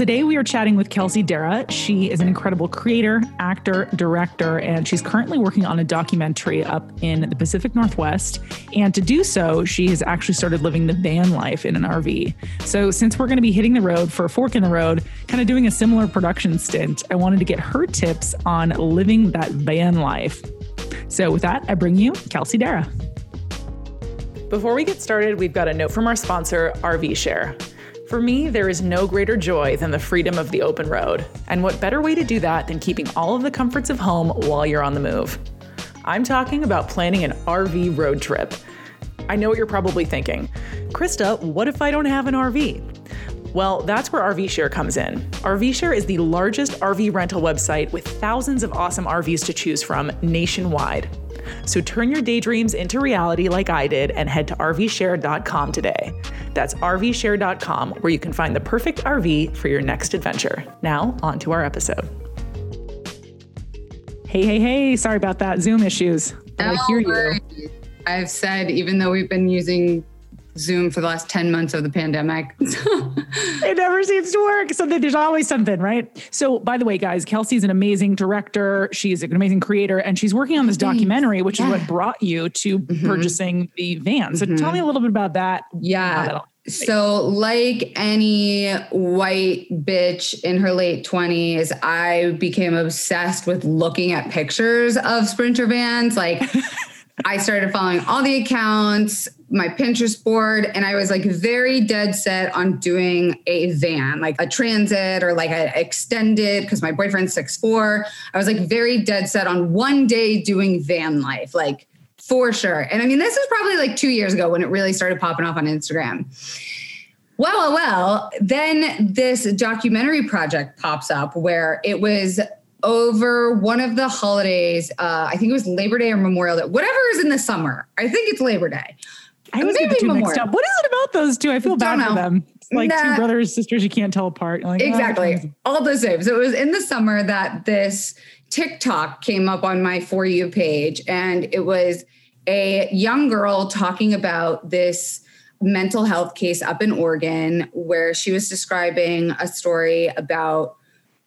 today we are chatting with Kelsey Darragh. She is an incredible creator, actor, director, and she's currently working on a documentary up in the Pacific Northwest. And to do so, she has actually started living the van life in an RV. So, since we're going to be hitting the road for a fork in the road, kind of doing a similar production stint, I wanted to get her tips on living that van life. So, with that, I bring you Kelsey Darragh. Before we get started, we've got a note from our sponsor, RV Share. For me, there is no greater joy than the freedom of the open road. And what better way to do that than keeping all of the comforts of home while you're on the move? I'm talking about planning an RV road trip. I know what you're probably thinking. Krista, what if I don't have an RV? Well, that's where RVshare comes in. RVshare is the largest RV rental website with thousands of awesome RVs to choose from nationwide. So turn your daydreams into reality like I did and head to rvshare.com today. That's rvshare.com where you can find the perfect RV for your next adventure. Now, on to our episode. Hey, hey, hey, sorry about that Zoom issues. No I hear worries. you. I've said, even though we've been using Zoom for the last 10 months of the pandemic. it never seems to work. So there's always something, right? So, by the way, guys, Kelsey's an amazing director. She's an amazing creator, and she's working on this documentary, which yeah. is what brought you to mm-hmm. purchasing the van. So, mm-hmm. tell me a little bit about that. Yeah. So, like any white bitch in her late 20s, I became obsessed with looking at pictures of Sprinter vans. Like, I started following all the accounts, my Pinterest board, and I was like very dead set on doing a van, like a transit or like an extended, because my boyfriend's six four. I was like very dead set on one day doing van life, like for sure. And I mean, this is probably like two years ago when it really started popping off on Instagram. Well, well, well, then this documentary project pops up where it was over one of the holidays. Uh, I think it was Labor Day or Memorial Day, whatever is in the summer. I think it's Labor Day. I was Maybe Memorial. mixed up. What is it about those two? I feel bad for them. It's like nah. two brothers, sisters you can't tell apart. Like, exactly. Oh, All the same. So it was in the summer that this TikTok came up on my For You page, and it was a young girl talking about this mental health case up in Oregon where she was describing a story about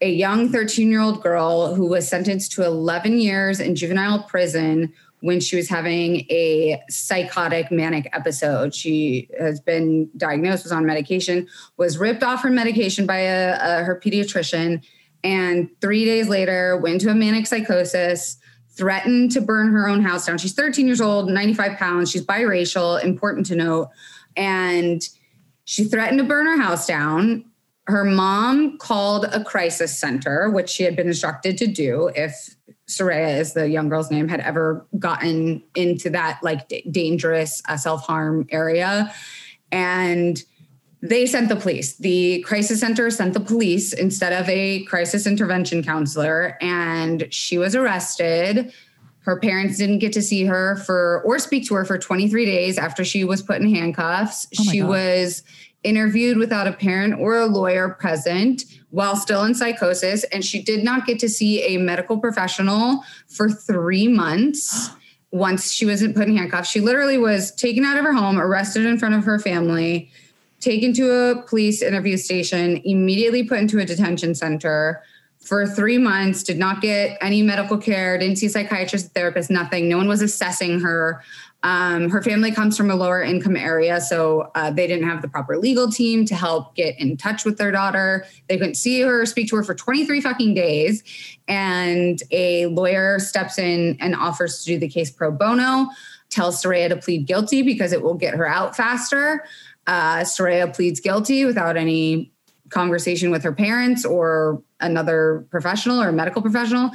a young 13 year old girl who was sentenced to 11 years in juvenile prison when she was having a psychotic manic episode. She has been diagnosed, was on medication, was ripped off her medication by a, a, her pediatrician, and three days later went to a manic psychosis, threatened to burn her own house down. She's 13 years old, 95 pounds. She's biracial, important to note. And she threatened to burn her house down her mom called a crisis center, which she had been instructed to do if Soraya is the young girl's name, had ever gotten into that like d- dangerous uh, self harm area. And they sent the police. The crisis center sent the police instead of a crisis intervention counselor. And she was arrested. Her parents didn't get to see her for or speak to her for 23 days after she was put in handcuffs. Oh she God. was interviewed without a parent or a lawyer present while still in psychosis. And she did not get to see a medical professional for three months. Once she wasn't put in handcuffs, she literally was taken out of her home, arrested in front of her family, taken to a police interview station, immediately put into a detention center for three months, did not get any medical care, didn't see psychiatrist, therapist, nothing. No one was assessing her. Um, her family comes from a lower income area, so uh, they didn't have the proper legal team to help get in touch with their daughter. They couldn't see her speak to her for 23 fucking days. And a lawyer steps in and offers to do the case pro bono, tells Soraya to plead guilty because it will get her out faster. Uh, Soraya pleads guilty without any conversation with her parents or another professional or medical professional.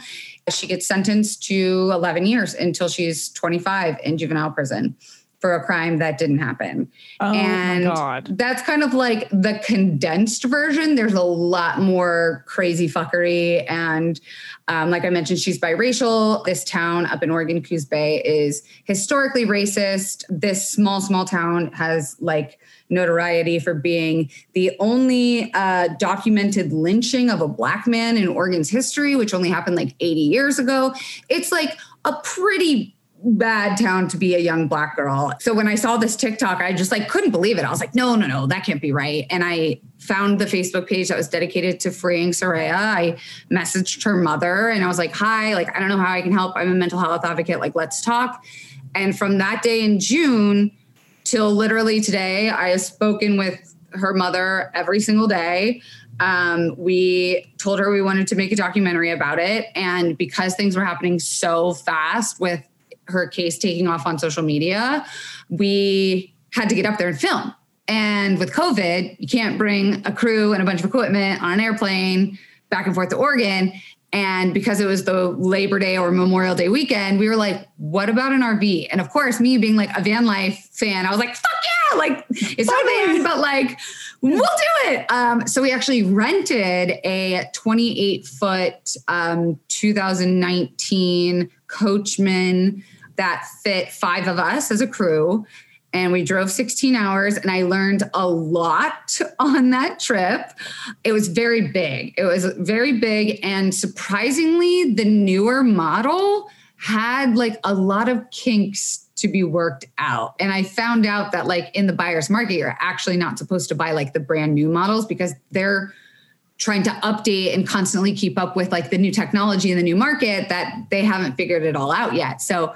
She gets sentenced to 11 years until she's 25 in juvenile prison for a crime that didn't happen. Oh and my God. that's kind of like the condensed version. There's a lot more crazy fuckery. And um, like I mentioned, she's biracial. This town up in Oregon, Coos Bay, is historically racist. This small, small town has like notoriety for being the only uh, documented lynching of a black man in Oregon's history, which only happened like 80 years ago. It's like a pretty bad town to be a young black girl. So when I saw this TikTok, I just like couldn't believe it. I was like, no, no, no, that can't be right. And I found the Facebook page that was dedicated to freeing Soraya. I messaged her mother and I was like, hi, like, I don't know how I can help. I'm a mental health advocate. Like, let's talk. And from that day in June till literally today, I have spoken with her mother every single day. Um, we told her we wanted to make a documentary about it. And because things were happening so fast with her case taking off on social media, we had to get up there and film. And with COVID, you can't bring a crew and a bunch of equipment on an airplane back and forth to Oregon. And because it was the Labor Day or Memorial Day weekend, we were like, what about an RV? And of course, me being like a van life fan, I was like, fuck yeah, like it's not bad, but like we'll do it. Um, so we actually rented a 28 foot um, 2019 Coachmen that fit five of us as a crew. And we drove 16 hours, and I learned a lot on that trip. It was very big. It was very big. And surprisingly, the newer model had like a lot of kinks to be worked out. And I found out that like in the buyer's market, you're actually not supposed to buy like the brand new models because they're trying to update and constantly keep up with like the new technology in the new market that they haven't figured it all out yet. So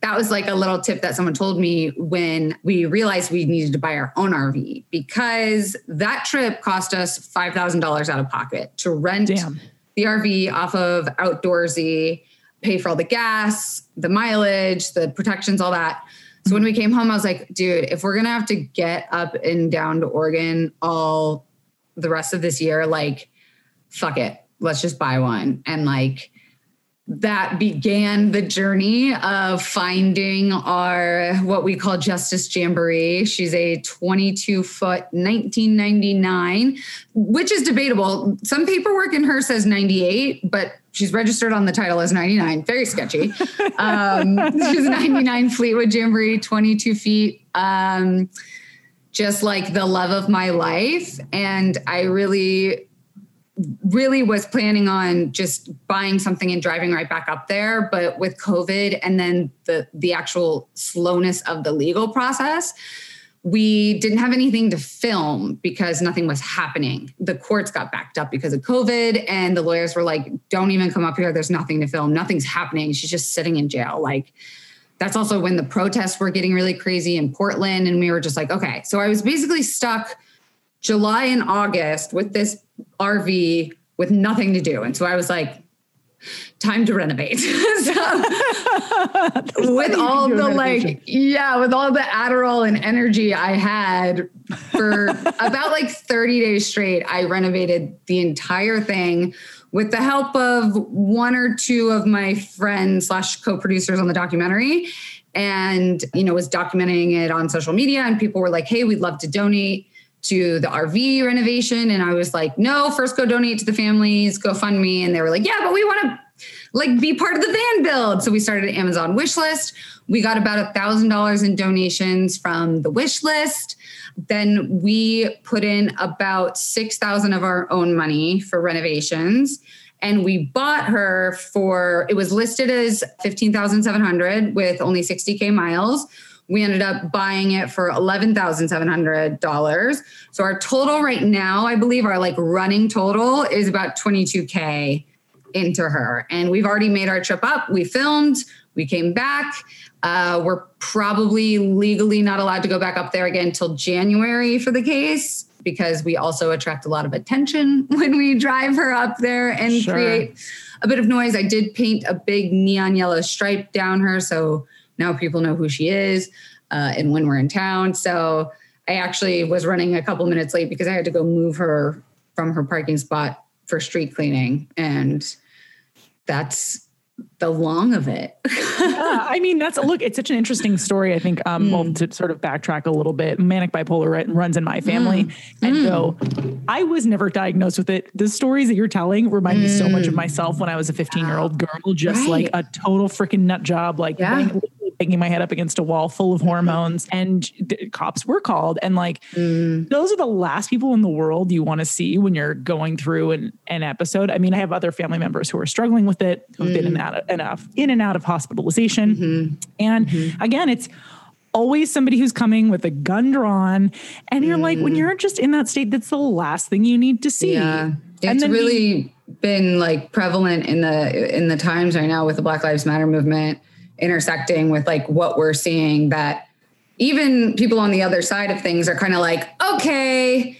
that was like a little tip that someone told me when we realized we needed to buy our own RV because that trip cost us $5,000 out of pocket to rent Damn. the RV off of Outdoorsy, pay for all the gas, the mileage, the protections, all that. So when we came home, I was like, dude, if we're going to have to get up and down to Oregon all the rest of this year, like, fuck it. Let's just buy one. And like, that began the journey of finding our what we call Justice Jamboree. She's a 22 foot 1999, which is debatable. Some paperwork in her says 98, but she's registered on the title as 99. Very sketchy. Um, she's 99 Fleetwood Jamboree, 22 feet. Um, just like the love of my life. And I really really was planning on just buying something and driving right back up there. But with covid and then the the actual slowness of the legal process we didn't have anything to film because nothing was happening. The courts got backed up because of covid and the lawyers were like don't even come up here. There's nothing to film. Nothing's happening. She's just sitting in jail. Like that's also when the protests were getting really crazy in portland and we were just like okay. So i was basically stuck july and august with this RV with nothing to do. And so I was like, time to renovate. so, with all the like, yeah, with all the Adderall and energy I had for about like 30 days straight, I renovated the entire thing with the help of one or two of my friends slash co-producers on the documentary and you know was documenting it on social media and people were like hey we'd love to donate to the RV renovation. And I was like, no, first go donate to the families, go fund me. And they were like, yeah, but we want to like be part of the van build. So we started an Amazon wish list. We got about a thousand dollars in donations from the wish list. Then we put in about 6,000 of our own money for renovations. And we bought her for, it was listed as 15,700 with only 60K miles we ended up buying it for $11,700. So our total right now, I believe our like running total is about 22K into her. And we've already made our trip up. We filmed, we came back. Uh, we're probably legally not allowed to go back up there again until January for the case because we also attract a lot of attention when we drive her up there and sure. create a bit of noise. I did paint a big neon yellow stripe down her. So now people know who she is uh, and when we're in town. So I actually was running a couple minutes late because I had to go move her from her parking spot for street cleaning. And that's the long of it. yeah, I mean, that's look, it's such an interesting story. I think, um, mm. well, to sort of backtrack a little bit, manic bipolar runs in my family. Mm. And mm. so I was never diagnosed with it. The stories that you're telling remind me so much of mm. myself when I was a 15 year old girl, just right. like a total freaking nut job, like yeah banging my head up against a wall full of hormones and the cops were called and like mm. those are the last people in the world you want to see when you're going through an, an episode i mean i have other family members who are struggling with it who've mm. been in mm. out enough in and out of hospitalization mm-hmm. and mm-hmm. again it's always somebody who's coming with a gun drawn and you're mm. like when mm. you're just in that state that's the last thing you need to see yeah it's really been like prevalent in the in the times right now with the black lives matter movement intersecting with like what we're seeing that even people on the other side of things are kind of like okay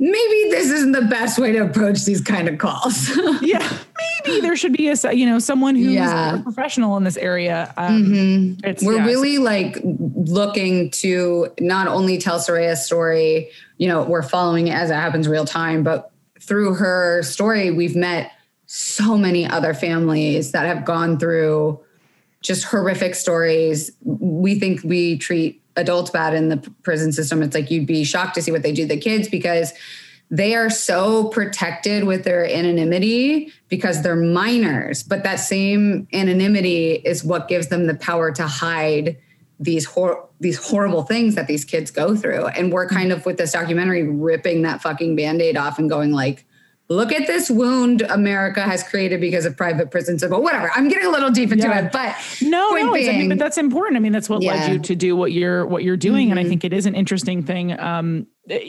maybe this isn't the best way to approach these kind of calls. yeah, maybe there should be a you know someone who's yeah. a professional in this area. Um, mm-hmm. We're yeah, really like looking to not only tell Soraya's story, you know, we're following it as it happens real time, but through her story, we've met so many other families that have gone through just horrific stories. We think we treat adults bad in the prison system. It's like you'd be shocked to see what they do to the kids because they are so protected with their anonymity because they're minors. But that same anonymity is what gives them the power to hide these hor- these horrible things that these kids go through. And we're kind of with this documentary ripping that fucking band-aid off and going like, look at this wound America has created because of private prisons. But whatever, I'm getting a little deep into yeah. it. But no, no, being, I mean, but that's important. I mean, that's what yeah. led you to do what you're what you're doing, mm-hmm. and I mm-hmm. think it is an interesting thing. Um,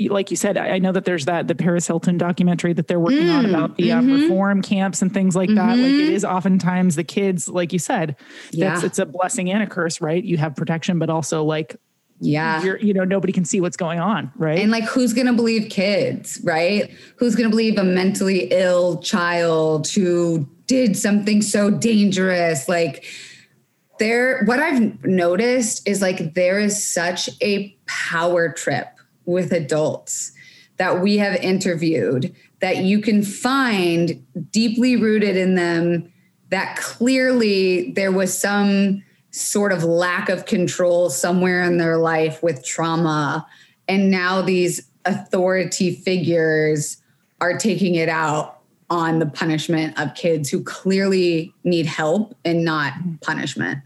like you said, I know that there's that the Paris Hilton documentary that they're working mm, on about the um, mm-hmm. reform camps and things like mm-hmm. that. Like it is mm-hmm. oftentimes the kids, like you said, yeah. it's a blessing and a curse, right? You have protection, but also like yeah. You're you know nobody can see what's going on right? And like who's gonna believe kids right? Who's gonna believe a mentally ill child who did something so dangerous? Like there what i've noticed is like there is such a power trip with adults that we have interviewed that you can find deeply rooted in them that clearly there was some sort of lack of control somewhere in their life with trauma. And now these authority figures are taking it out on the punishment of kids who clearly need help and not punishment.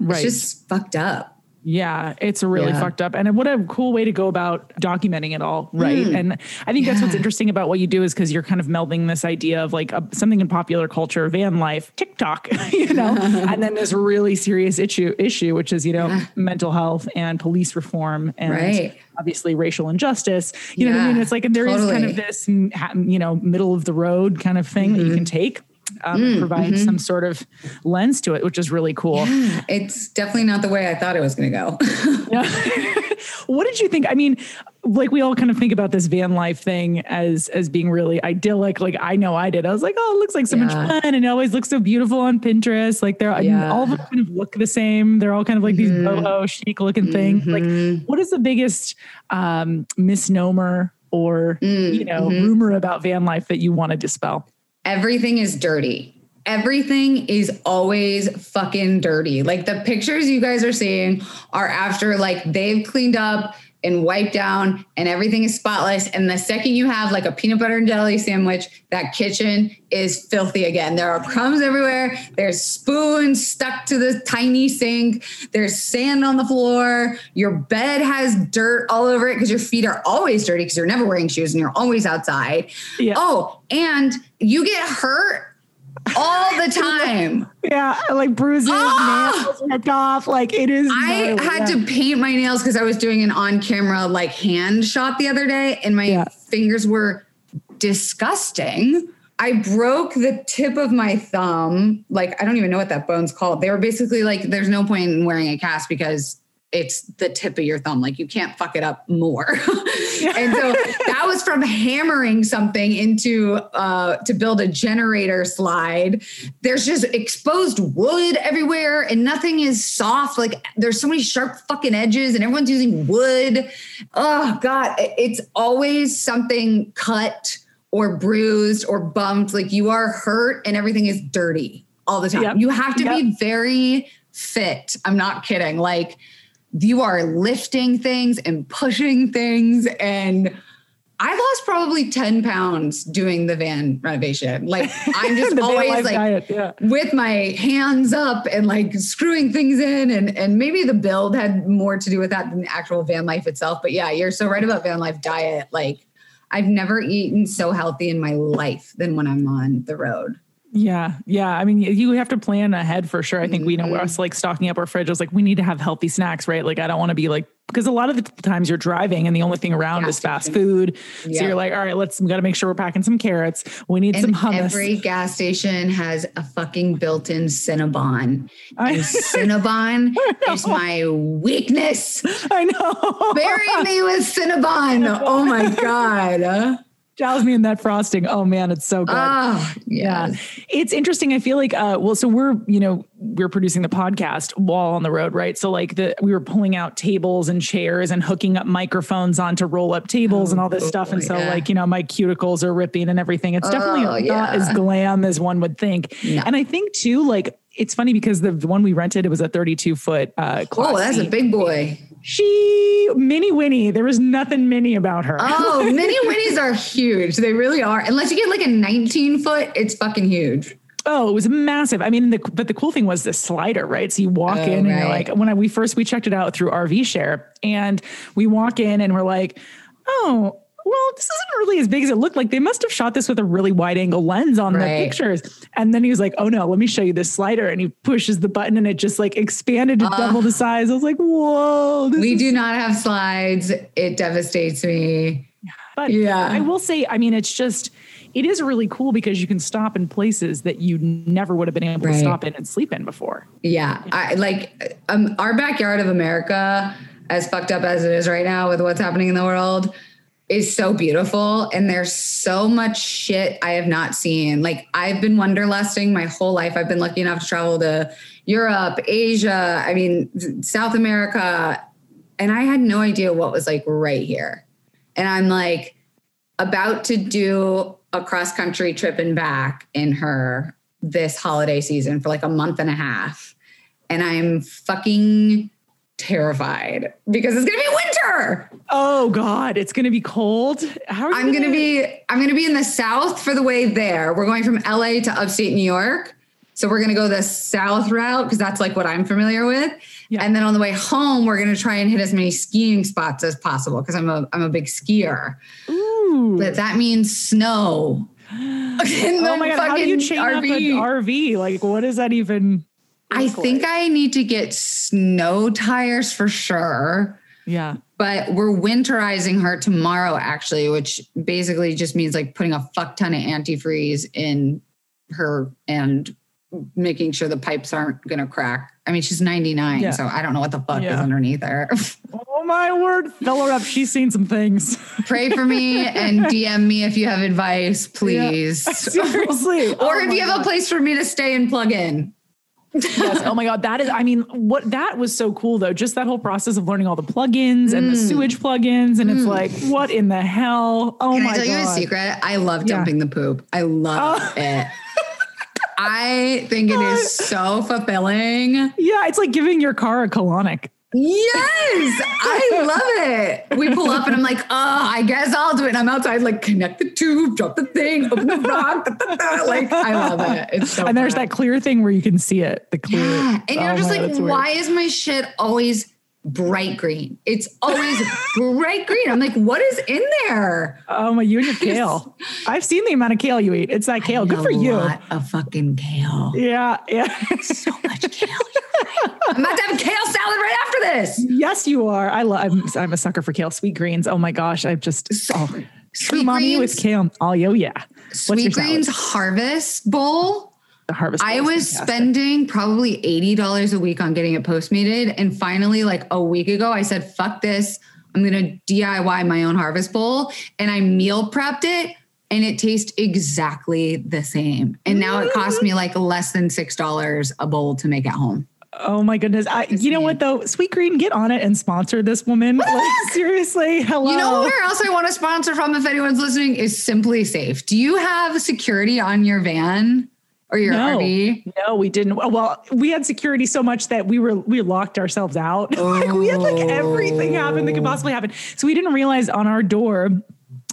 Right. It's just fucked up. Yeah, it's really yeah. fucked up. And what a cool way to go about documenting it all, right? Mm. And I think yeah. that's what's interesting about what you do is because you're kind of melding this idea of like a, something in popular culture, van life, TikTok, you know, and then this really serious issue issue, which is you know yeah. mental health and police reform and right. obviously racial injustice. You know what I mean? It's like there totally. is kind of this you know middle of the road kind of thing mm-hmm. that you can mm-hmm. take um, mm, provide mm-hmm. some sort of lens to it, which is really cool. Yeah, it's definitely not the way I thought it was going to go. what did you think? I mean, like we all kind of think about this van life thing as as being really idyllic. Like I know I did. I was like, oh, it looks like so yeah. much fun, and it always looks so beautiful on Pinterest. Like they're yeah. all of them kind of look the same. They're all kind of like mm-hmm. these boho chic looking mm-hmm. things. Like, mm-hmm. what is the biggest um, misnomer or mm, you know mm-hmm. rumor about van life that you want to dispel? Everything is dirty. Everything is always fucking dirty. Like the pictures you guys are seeing are after like they've cleaned up and wiped down and everything is spotless. And the second you have like a peanut butter and jelly sandwich, that kitchen is filthy again. There are crumbs everywhere. There's spoons stuck to the tiny sink. There's sand on the floor. Your bed has dirt all over it because your feet are always dirty because you're never wearing shoes and you're always outside. Yeah. Oh, and you get hurt all the time. yeah, like bruises, oh! Ah! nails ripped off. Like it is. I had to paint my nails because I was doing an on-camera like hand shot the other day, and my yeah. fingers were disgusting. I broke the tip of my thumb. Like I don't even know what that bone's called. They were basically like, "There's no point in wearing a cast because it's the tip of your thumb. Like you can't fuck it up more. and so that was from hammering something into uh, to build a generator slide. There's just exposed wood everywhere, and nothing is soft. Like there's so many sharp fucking edges, and everyone's using wood. Oh god, it's always something cut or bruised or bumped. Like you are hurt, and everything is dirty all the time. Yep. You have to yep. be very fit. I'm not kidding. Like you are lifting things and pushing things and I lost probably 10 pounds doing the van renovation. Like I'm just always like diet, yeah. with my hands up and like screwing things in and and maybe the build had more to do with that than the actual van life itself. But yeah, you're so right about van life diet. Like I've never eaten so healthy in my life than when I'm on the road. Yeah, yeah. I mean, you have to plan ahead for sure. I think we know Mhm. us like stocking up our fridge. I was like, we need to have healthy snacks, right? Like, I don't want to be like because a lot of the times you're driving and the only thing around is fast food. Yeah. So you're like, all right, let's we got to make sure we're packing some carrots. We need some hummus. every gas station has a fucking built-in Cinnabon. I, And Cinnabon is my weakness. I know. Bury me with Cinnabon. Oh my God. Jowls me in that frosting. Oh man, it's so good. Oh, Yeah. yeah. It's interesting. I feel like uh well, so we're, you know, we're producing the podcast while on the road, right? So like the we were pulling out tables and chairs and hooking up microphones onto roll up tables Oh, and all this boy, stuff. And so yeah. like, you know, my cuticles are ripping and everything. It's definitely Oh, not yeah. as glam as one would think. No. And I think too, like it's funny because the one we rented, it was a 32 foot uh Oh, that's a big boy. she Minnie Winnie. There was nothing mini about her. Oh, Minnie Winnies are huge. They really are. Unless you get like a 19 foot, it's fucking huge. Oh, it was massive. I mean, the, but the cool thing was the slider, right? So you walk Oh, in and you're like, when I, we first, we checked it out through RV share and we walk in and we're like, oh, well, this isn't really as big as it looked like. They must have shot this with a really wide angle lens on the pictures. And then he was like, oh no, let me show you this slider. And he pushes the button and it just like expanded to Uh, double the size. I was like, whoa. This We do not have slides. It devastates me. But Yeah. I will say, I mean, it's just, it is really cool because you can stop in places that you never would have been able to stop in and sleep in before. Yeah. I like um, our backyard of America, as fucked up as it is right now with what's happening in the world, is so beautiful. And there's so much shit I have not seen. Like I've been wanderlusting my whole life. I've been lucky enough to travel to Europe, Asia, I mean, South America. And I had no idea what was like right here. And I'm like about to do a cross country trip and back in her this holiday season for like a month and a half. And I'm fucking terrified because it's gonna be winter. Oh God, it's gonna be cold. How are you I'm gonna be I'm gonna be in the south for the way there. We're going from LA to upstate New York. So we're gonna go the south route because that's like what I'm familiar with. Yeah. And then on the way home, we're gonna try and hit as many skiing spots as possible because I'm a I'm a big skier. Ooh. But that means snow. Oh my God, how do you chain up an RV? Like, what is that even? I think? I need to get snow tires for sure. Yeah. But we're winterizing her tomorrow, actually, which basically just means like putting a fuck ton of antifreeze in her and making sure the pipes aren't going to crack. I mean, she's 99, Yeah. so I don't know what the fuck is underneath her. Oh my word, fill her up. She's seen some things. Pray for me and DM me if you have advice, please. Seriously. or Oh if you have God. a place for me to stay and plug in. Yes. Oh my God. That is, I mean, what that was so cool though. Just that whole process of learning all the plugins and the Mm. sewage plugins. And it's like, what in the hell? Oh Can my I tell God. you a secret? I love Yeah. dumping the poop. I love Oh. it. I think it is so fulfilling. Yeah. It's like giving your car a colonic. Yes, I love it. We pull up and I'm like, oh, I guess I'll do it. And I'm outside, like, connect the tube, drop the thing, open the rock. da, da, da. Like, I love it. It's so and there's that clear thing where you can see it. The clear. Yeah. And oh you're Oh just like, why is my shit always bright green? It's always bright green. I'm like, what is in there? Oh my, you and your kale. I've seen the amount of kale you eat. It's that kale. Good A for you. lot of fucking kale. Yeah. Yeah. So much kale. I'm about to have kale salad right after this. yes, you are. I love, I'm, I'm a sucker for kale. Sweet greens. Oh my gosh. I've just, oh, Sweet mommy greens, with kale. Oh, yo, yeah. Sweet greens harvest bowl. The harvest. I was fantastic. spending probably $80 a week on getting it postmated. And finally, like a week ago, I said, fuck this. I'm going to DIY my own harvest bowl. And I meal prepped it and it tastes exactly the same. And now it costs me like less than $6 a bowl to make at home. Oh my goodness. I, you know what though? Sweet Green, get on it and sponsor this woman. Like seriously. Hello. You know where else I want to sponsor from if anyone's listening is SimpliSafe. Do you have security on your van or your No. RV? No, we didn't. Well, we had security so much that we were we locked ourselves out. like we had like everything happen that could possibly happen. So we didn't realize on our door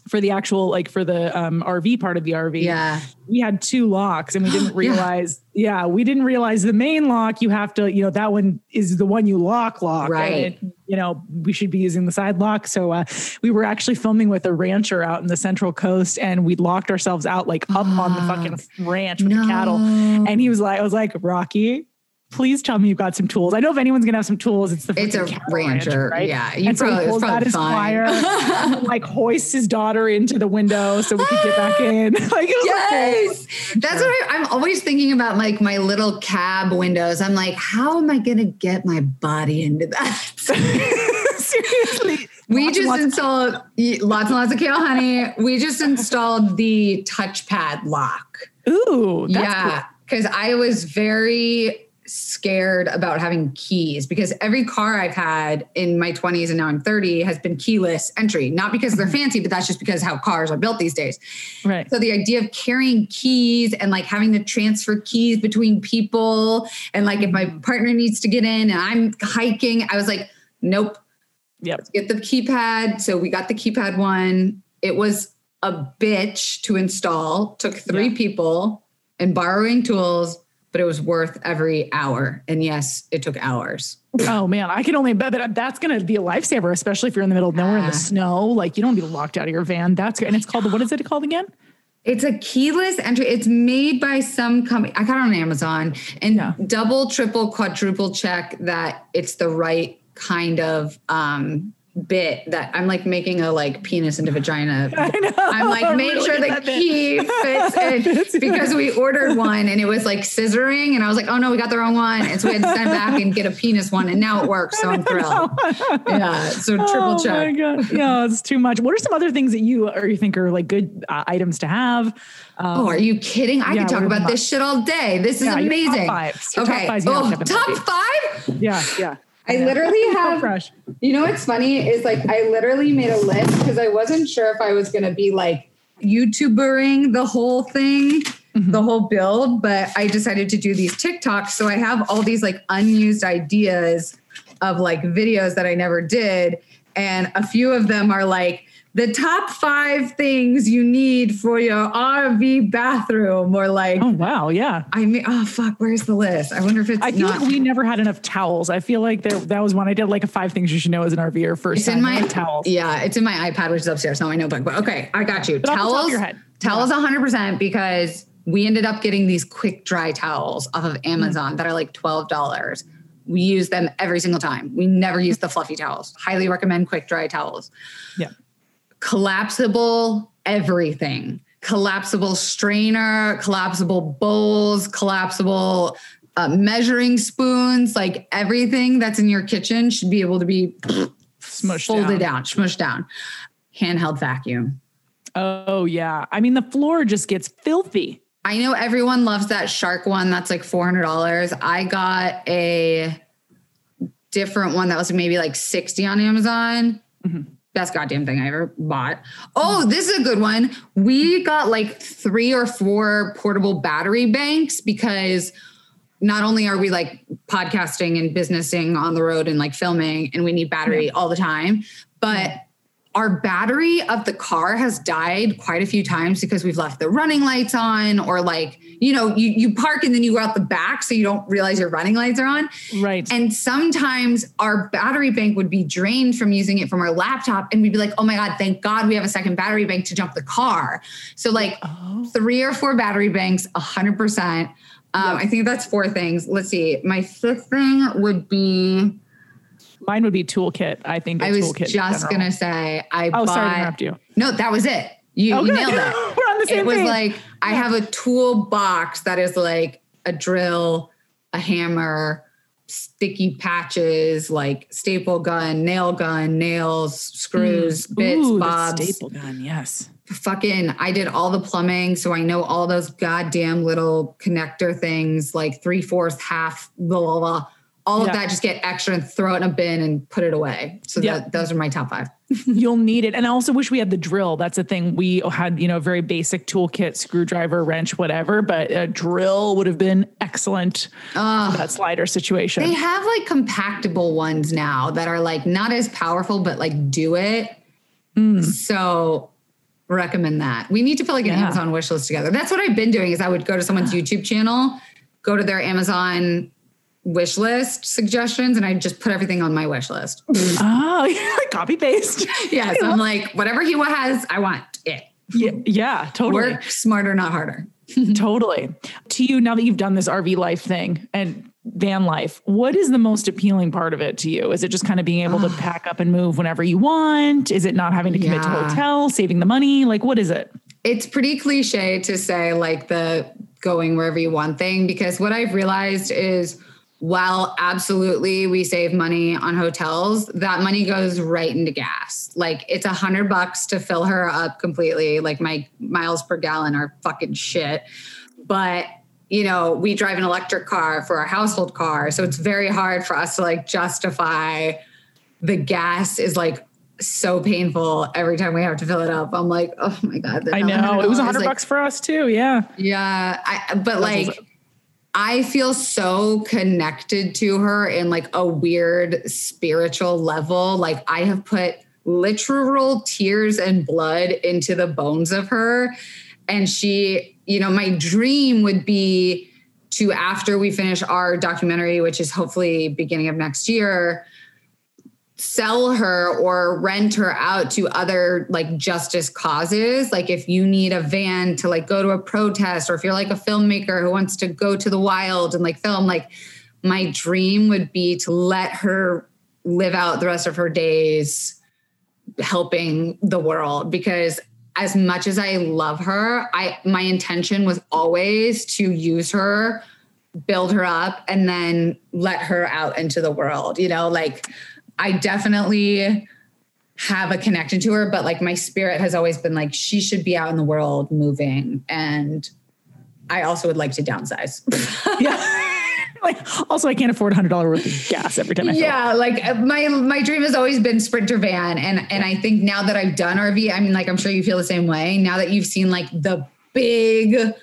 for the actual like for the um, RV part of the RV. Yeah. We had two locks and we didn't realize yeah. we didn't realize the main lock you have to, you know, that one is the one you lock lock. Right. And, you know, we should be using the side lock. So uh, we were actually filming with a rancher out in the central coast and we locked ourselves out like up on the fucking ranch with the cattle. And he was like, I was like, Rocky, please tell me you've got some tools. I know if anyone's gonna have some tools, it's the It's a freaking cattle rancher, right? yeah. You and so probably- he pulls out his plier, like hoists his daughter into the window so we could get back in. like it was Yes. That's what I, I'm always thinking about like my little cab windows. I'm like, how am I going to get my body into that? seriously. We Lots just lots installed lots and lots of kale honey. We just installed the touchpad lock. Ooh, that's yeah. Because I was very scared about having keys because every car I've had in my 20s and now I'm 30 has been keyless entry. Not because they're mm-hmm. fancy, but that's just because how cars are built these days. right. So the idea of carrying keys and like having to transfer keys between people and like if my mm-hmm. partner needs to get in and I'm hiking, I was like, nope, Yep. get the keypad. So we got the keypad one. It was a bitch to install. Took three Yeah. people and borrowing tools, but it was worth every hour. And yes, it took hours. Oh man, I can only bet that that's going to be a lifesaver, especially if you're in the middle of nowhere in the snow. Like you don't want to be locked out of your van. That's. And it's called, what is it called again? It's a keyless entry. It's made by some company. I got it on Amazon and Yeah. double, triple, quadruple check that it's the right kind of um bit that I'm like making a like penis into vagina. I'm like, make Really sure the key fits in because we ordered one and it was like scissoring, and I was like, oh no, we got the wrong one, and so we had to send back and get a penis one, and now it works, so I'm thrilled. Yeah, so triple check. oh check. my god, yeah, it's too much. What are some other things that you or you think are like good uh, items to have? Um, Oh, are you kidding? I Yeah, could talk about this shit all day. This is Yeah, your top amazing. fives. Your top okay. fives oh, to have in top five? yeah, yeah. I literally have fresh. You know what's funny is like I literally made a list because I wasn't sure if I was going to be like YouTubering the whole thing, Mm-hmm. the whole build, but I decided to do these TikToks. So I have all these like unused ideas of like videos that I never did. And a few of them are like the top five things you need for your RV bathroom, or like, Oh wow, yeah. I mean, oh fuck, where's the list? I wonder if it's I feel not. like we never had enough towels. I feel like there, that was one I did like a five things you should know as an RVer first It's time. in my like towels. Yeah, it's in my iPad, which is upstairs, not my notebook. But okay, I got you. But off the top of towels, your head. towels, hundred percent because we ended up getting these quick dry towels off of hmm. Amazon that are like twelve dollars. We use them every single time. We never use the fluffy towels. Highly recommend quick dry towels. Yeah. Collapsible everything. Collapsible strainer, collapsible bowls, collapsible uh, measuring spoons. Like everything that's in your kitchen should be able to be Smushed folded down. down, smushed down. Handheld vacuum. Oh yeah. I mean the floor just gets filthy. I know everyone loves that shark one. That's like $400. I got a different one that was maybe like 60 on Amazon. Best goddamn thing I ever bought. Oh, this is a good one. We got like three or four portable battery banks because not only are we like podcasting and businessing on the road and like filming and we need battery all the time, but our battery of the car has died quite a few times because we've left the running lights on or like you know you, you park and then you go out the back so you don't realize your running lights are on. Right. and sometimes our battery bank would be drained from using it from our laptop and we'd be like oh my god thank god we have a second battery bank to jump the car. So like oh. three or four battery banks 100% um, i think that's four things. Let's see. My fifth thing would be Mine would be toolkit. I think I was just gonna say i Oh, bought sorry to interrupt you. no, that was it. You, Oh, you nailed it. We're on the same it was page. like I have a tool box that is like a drill, a hammer, sticky patches, like staple gun, nail gun, nails, screws, bits, Hmm. Ooh, bobs. staple gun. Yes. Fucking, I did all the plumbing, so I know all those goddamn little connector things, like three fourths, half, blah blah blah. All Yeah. of that, just get extra and throw it in a bin and put it away. So Yeah. that, those are my top five. You'll need it. And I also wish we had the drill. That's the thing. We had, you know, very basic toolkit, screwdriver, wrench, whatever, but a drill would have been excellent for that slider situation. They have like compactable ones now that are like not as powerful, but like do it. Hmm. So recommend that. We need to put like an Yeah. Amazon wish list together. That's what I've been doing is I would go to someone's YouTube channel, go to their Amazon wish list suggestions, and I just put everything on my wish list. Oh, like copy paste. yeah. So I'm like, whatever he has, I want it. Yeah, yeah, totally. Work smarter, not harder. Totally. To you, now that you've done this RV life thing and van life, what is the most appealing part of it to you? Is it just kind of being able to pack up and move whenever you want? Is it not having to commit to Yeah. hotel, saving the money? Like, what is it? it's pretty cliche to say like the going wherever you want thing because what I've realized is while absolutely we save money on hotels, that money goes right into gas. Like it's a hundred bucks to fill her up completely. Like my miles per gallon are fucking shit. But you know, we drive an electric car for our household car. So it's very hard for us to like justify the gas is like so painful every time we have to fill it up. I'm like, oh my god! I know it was a $100, hundred like, bucks for us too. Yeah. Yeah, I, but like, I feel so connected to her in like a weird spiritual level. Like I have put literal tears and blood into the bones of her, and she, you know, my dream would be to after we finish our documentary, which is hopefully beginning of next year sell her or rent her out to other like justice causes. Like if you need a van to like go to a protest or if you're like a filmmaker who wants to go to the wild and like film like my dream would be to let her live out the rest of her days helping the world. Because as much as I love her I my intention was always to use her build her up and then let her out into the world you know? Like I definitely have a connection to her, but like my spirit has always been like she should be out in the world moving. And I also would like to downsize. Yeah. like, also, I can't afford a hundred dollar worth of gas every time I fill yeah, like uh, my my dream has always been sprinter van, and and I think now that I've done RV, I mean, like I'm sure you feel the same way. Now that you've seen like the big,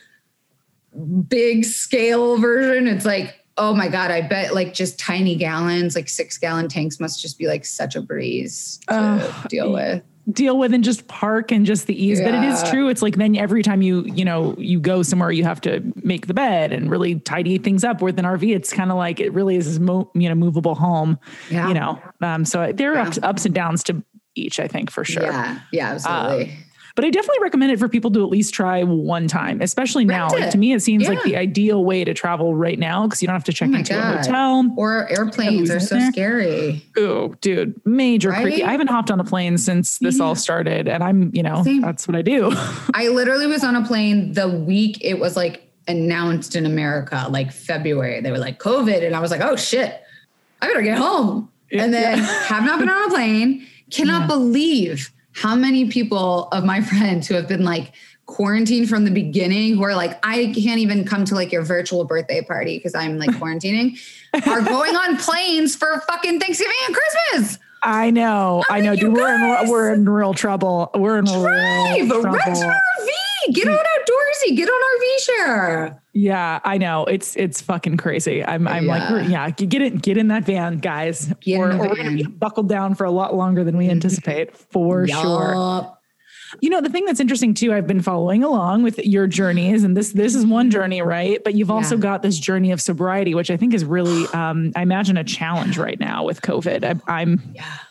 big scale version, it's like. Oh my God, I bet like just tiny gallons, like six gallon tanks must just be like such a breeze to Ugh. deal with. deal with and just park and just the ease. But it is true. It's like then every time you, you know, you go somewhere, you have to make the bed and really tidy things up. With an RV, it's kind of like it really is this mo- you know movable home. Yeah. You know, um, so there are Yeah. ups, ups and downs to each. I think for sure. Yeah, yeah, absolutely. But I definitely recommend it for people to at least try one time, especially now. Like to me, it seems like the ideal way to travel right now because you don't have to check Oh into a hotel. or airplanes are so scary. Oh, dude, major creepy. I haven't hopped on a plane since this all started, and I'm, you know, Same. that's what I do. I literally was on a plane the week it was like announced in America, like February. They were like COVID, and I was like, oh shit, I better get home. And then have not been on a plane. Cannot believe how many people of my friends who have been like quarantined from the beginning who are like, I can't even come to like your virtual birthday party because I'm like quarantining, are going on planes for fucking Thanksgiving and Christmas. I know, I mean, know, dude. We're in we're in real trouble. We're in Drive, real rent an trouble. Get on outdoorsy, get on RV share. Yeah, I know. It's it's fucking crazy. I'm I'm like, Yeah. we're- yeah, get it, get in that van, guys. Get in or or we're gonna be buckled down for a lot longer than we anticipate, for sure. You know, the thing that's interesting too, I've been following along with your journeys, and this this is one journey, right? But you've also Yeah. got this journey of sobriety, which I think is really, um, I imagine, a challenge right now with COVID. I, I'm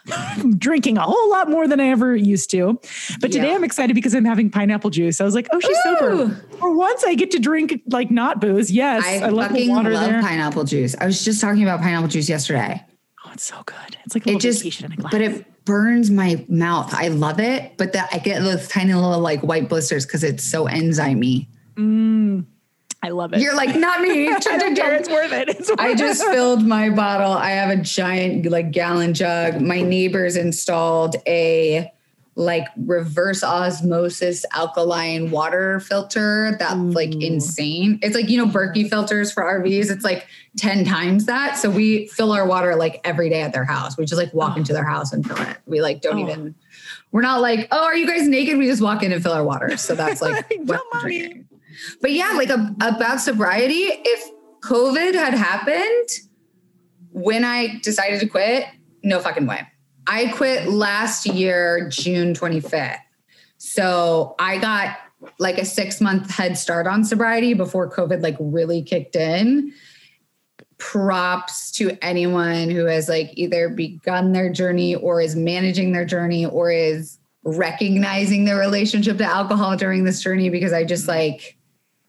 drinking a whole lot more than I ever used to, but today Yeah. I'm excited because I'm having pineapple juice. I was like, oh, she's Ooh. sober. For once, I get to drink like not booze. Yes, I, I, love the water love there. pineapple juice. I was just talking about pineapple juice yesterday. Oh, it's so good. It's like a It little just, vacation in a glass. but it burns my mouth. I love it, but that I get those tiny little like white blisters because it's so enzymy. Mm, I love it. You're like, not me. I don't care. It's worth it. It's worth I it. just filled my bottle. I have a giant like gallon jug. My neighbors installed a like reverse osmosis alkaline water filter that's like insane. It's like, you know, Berkey filters for RVs. It's like 10 times that. So we fill our water like every day at their house. We just like walk into their house and fill it. We like don't Oh. even we're not like, oh, are you guys naked? We just walk in and fill our water. So that's like what I'm. But yeah, like a, about sobriety, if COVID had happened when I decided to quit, no fucking way. I quit last year, June 25th. So I got like a six month head start on sobriety before COVID like really kicked in. Props to anyone who has like either begun their journey or is managing their journey or is recognizing their relationship to alcohol during this journey because I just like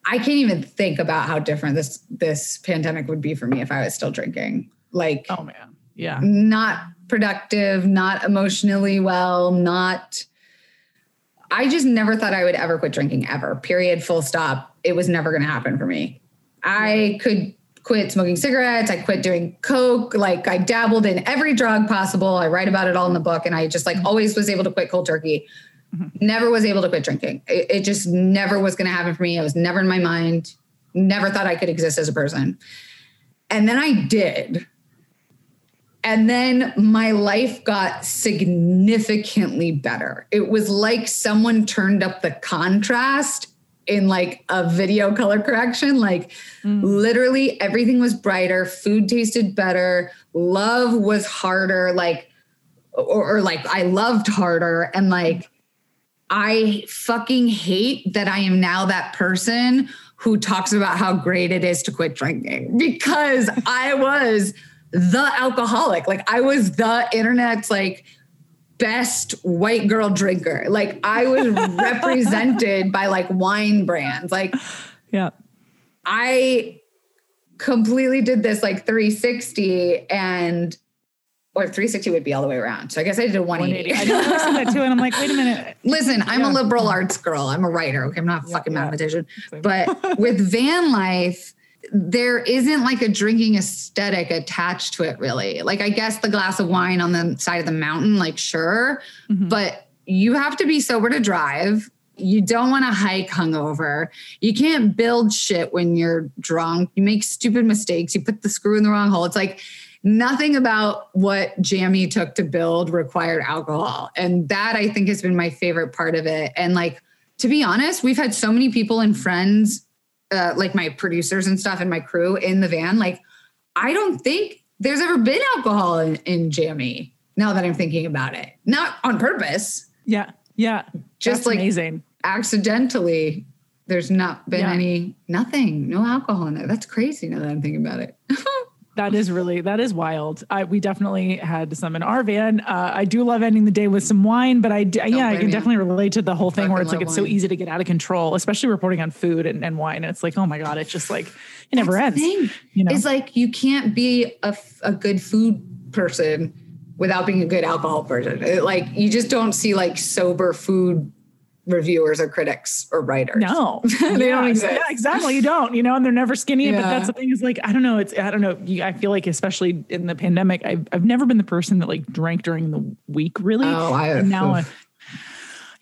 I can't even think about how different this this pandemic would be for me if I was still drinking. Like oh man. Yeah. Not productive, not emotionally well, not I just never thought I would ever quit drinking ever. Period. Full stop. It was never going to happen for me. I could quit smoking cigarettes. I quit doing coke. Like I dabbled in every drug possible. I write about it all in the book, and I just like mm-hmm. always was able to quit cold turkey. Mm-hmm. Never was able to quit drinking. It, it just never was going to happen for me. It was never in my mind. Never thought I could exist as a person. And then I did. And then my life got significantly better. It was like someone turned up the contrast in like a video color correction. Like mm. literally everything was brighter, food tasted better, love was harder, like, or, or like I loved harder. And like, I fucking hate that I am now that person who talks about how great it is to quit drinking because I was the alcoholic. Like I was the internet's like best white girl drinker. Like I was represented by like wine brands. Like yeah. I completely did this like 360 and or 360 would be all the way around. So I guess I did a 180. 180. I did that too. And I'm like, wait a minute. Listen, I'm yeah. a liberal arts girl. I'm a writer. Okay. I'm not a yeah, fucking yeah. mathematician. But with van life, there isn't like a drinking aesthetic attached to it really. Like I guess the glass of wine on the side of the mountain, like sure, mm-hmm. but you have to be sober to drive. You don't want to hike hungover. You can't build shit when you're drunk. You make stupid mistakes. You put the screw in the wrong hole. It's like nothing about what Jammy took to build required alcohol. And that I think has been my favorite part of it. And like, to be honest, we've had so many people and friends uh, like my producers and stuff and my crew in the van, like I don't think there's ever been alcohol in, in Jammy. Now that I'm thinking about it, not on purpose. Yeah, yeah, just like amazing. Accidentally, there's not been yeah. any nothing, no alcohol in there. That's crazy. Now that I'm thinking about it. That is really that is wild. I, we definitely had some in our van. Uh, I do love ending the day with some wine, but I yeah I can definitely relate to the whole thing where it's like it's wine. so easy to get out of control, especially reporting on food and, and wine. And it's like oh my god, it's just like it never That's ends. You know, it's like you can't be a, a good food person without being a good alcohol person. It, like you just don't see like sober food reviewers or critics or writers. No, they yeah, don't exist. Yeah, exactly. You don't, you know, and they're never skinny. Yeah. But that's the thing is like, I don't know. It's, I don't know. I feel like, especially in the pandemic, I've, I've never been the person that like drank during the week really. Oh, I, and now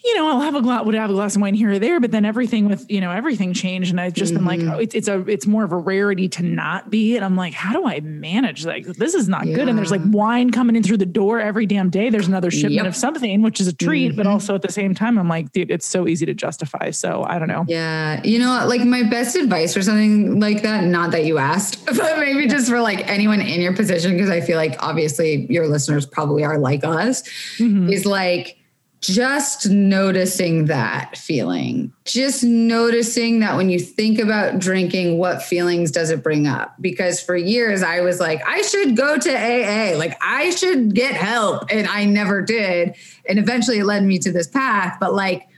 you know, I'll have a glass, would have a glass of wine here or there, but then everything with, you know, everything changed. And I've just mm-hmm. been like, oh, it's, it's a, it's more of a rarity to not be. And I'm like, how do I manage? Like, this is not yeah. good. And there's like wine coming in through the door every damn day. There's another shipment yep. of something, which is a treat, mm-hmm. but also at the same time, I'm like, dude, it's so easy to justify. So I don't know. Yeah. You know, like my best advice for something like that, not that you asked, but maybe just for like anyone in your position, because I feel like obviously your listeners probably are like us, mm-hmm. is like, just noticing that feeling, just noticing that when you think about drinking, what feelings does it bring up? Because for years I was like, I should go to AA, like I should get help. And I never did. And eventually it led me to this path. But like,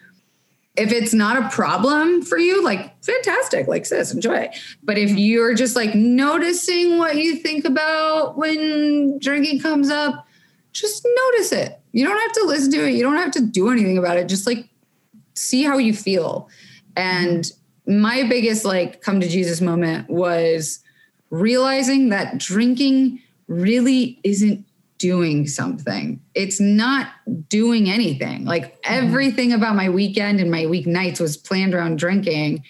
if it's not a problem for you, like fantastic, like sis, enjoy it. But if mm-hmm. you're just like noticing what you think about when drinking comes up, just notice it. You don't have to listen to it. You don't have to do anything about it. Just like see how you feel. And my biggest like come to Jesus moment was realizing that drinking really isn't doing something. It's not doing anything. Like mm-hmm. everything about my weekend and my weeknights was planned around drinking.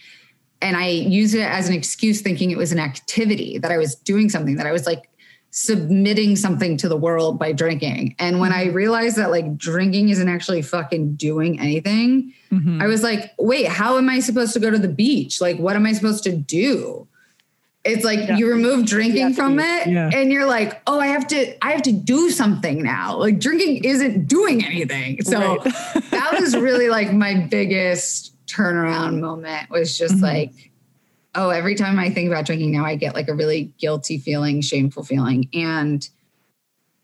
And I used it as an excuse, thinking it was an activity that I was doing something that I was like submitting something to the world by drinking. And when I mm-hmm. realized that like drinking isn't actually fucking doing anything, mm-hmm. I was like, wait, how am I supposed to go to the beach? Like, what am I supposed to do? It's like yeah. you remove drinking from it yeah. and you're like, oh, I have to, I have to do something now. Like drinking isn't doing anything. So right. that was really like my biggest turnaround moment was just mm-hmm. like, oh, every time I think about drinking now, I get like a really guilty feeling, shameful feeling. And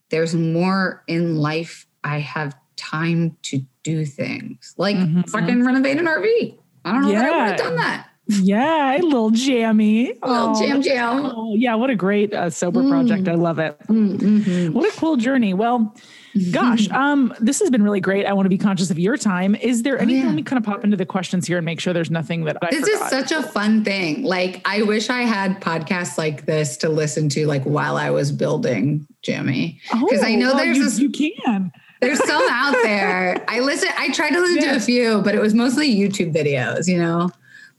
there's more in life. I have time to do things like mm-hmm. fucking renovate an RV. I don't know yeah. that I would have done that. Yeah, a little jammy. A little oh, jam jam. Oh, yeah, what a great uh, sober mm. project. I love it. Mm-hmm. What a cool journey. Well, gosh, um, this has been really great. I want to be conscious of your time. Is there anything? Oh, yeah. Let me kind of pop into the questions here and make sure there's nothing that I This forgot. is such a fun thing. Like, I wish I had podcasts like this to listen to, like while I was building Jammy, because oh, I know well, there's you, this. You can. There's some out there. I listen. I tried to listen yeah. to a few, but it was mostly YouTube videos. You know.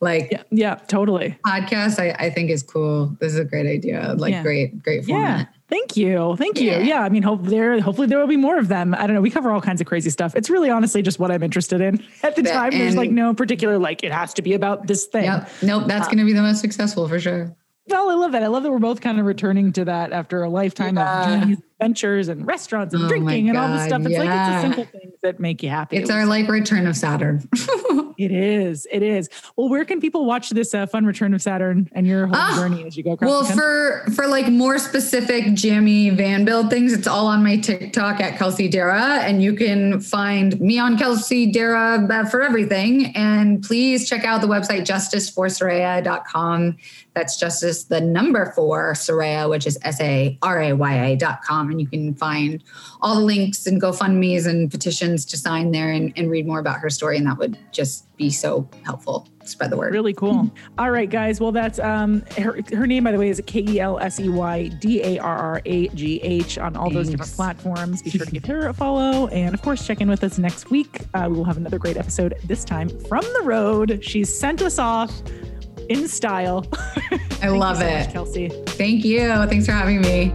Like yeah, yeah totally. Podcast I, I think is cool. This is a great idea. Like yeah. great, great format. Yeah. Thank you. Thank you. Yeah. yeah. I mean, hope there, hopefully there will be more of them. I don't know. We cover all kinds of crazy stuff. It's really honestly just what I'm interested in at the time. There's like no particular, like it has to be about this thing. Yep. Nope. That's uh, going to be the most successful for sure. Well, I love that. I love that we're both kind of returning to that after a lifetime yeah. of adventures and restaurants and oh drinking and all this stuff. It's yeah. like it's the simple things that make you happy. It's our like return of Saturn. it is. It is. Well, where can people watch this uh, fun return of Saturn and your whole oh, journey as you go across? Well, for for like more specific jammy van build things, it's all on my TikTok at Kelsey Darragh, and you can find me on Kelsey Darragh uh, for everything. And please check out the website justiceforsoraya.com. That's justice the number four Soraya, which is S A R A Y A dot com and you can find all the links and GoFundMe's and petitions to sign there and, and read more about her story. And that would just be so helpful. Spread the word. Really cool. all right, guys. Well, that's um her, her name, by the way, is K E L S E Y D A R R A G H on all Thanks. those different platforms. Be sure to give her a follow. And of course, check in with us next week. Uh, we will have another great episode, this time from the road. She's sent us off in style. I love so it. Much, Kelsey. Thank you. Thanks for having me.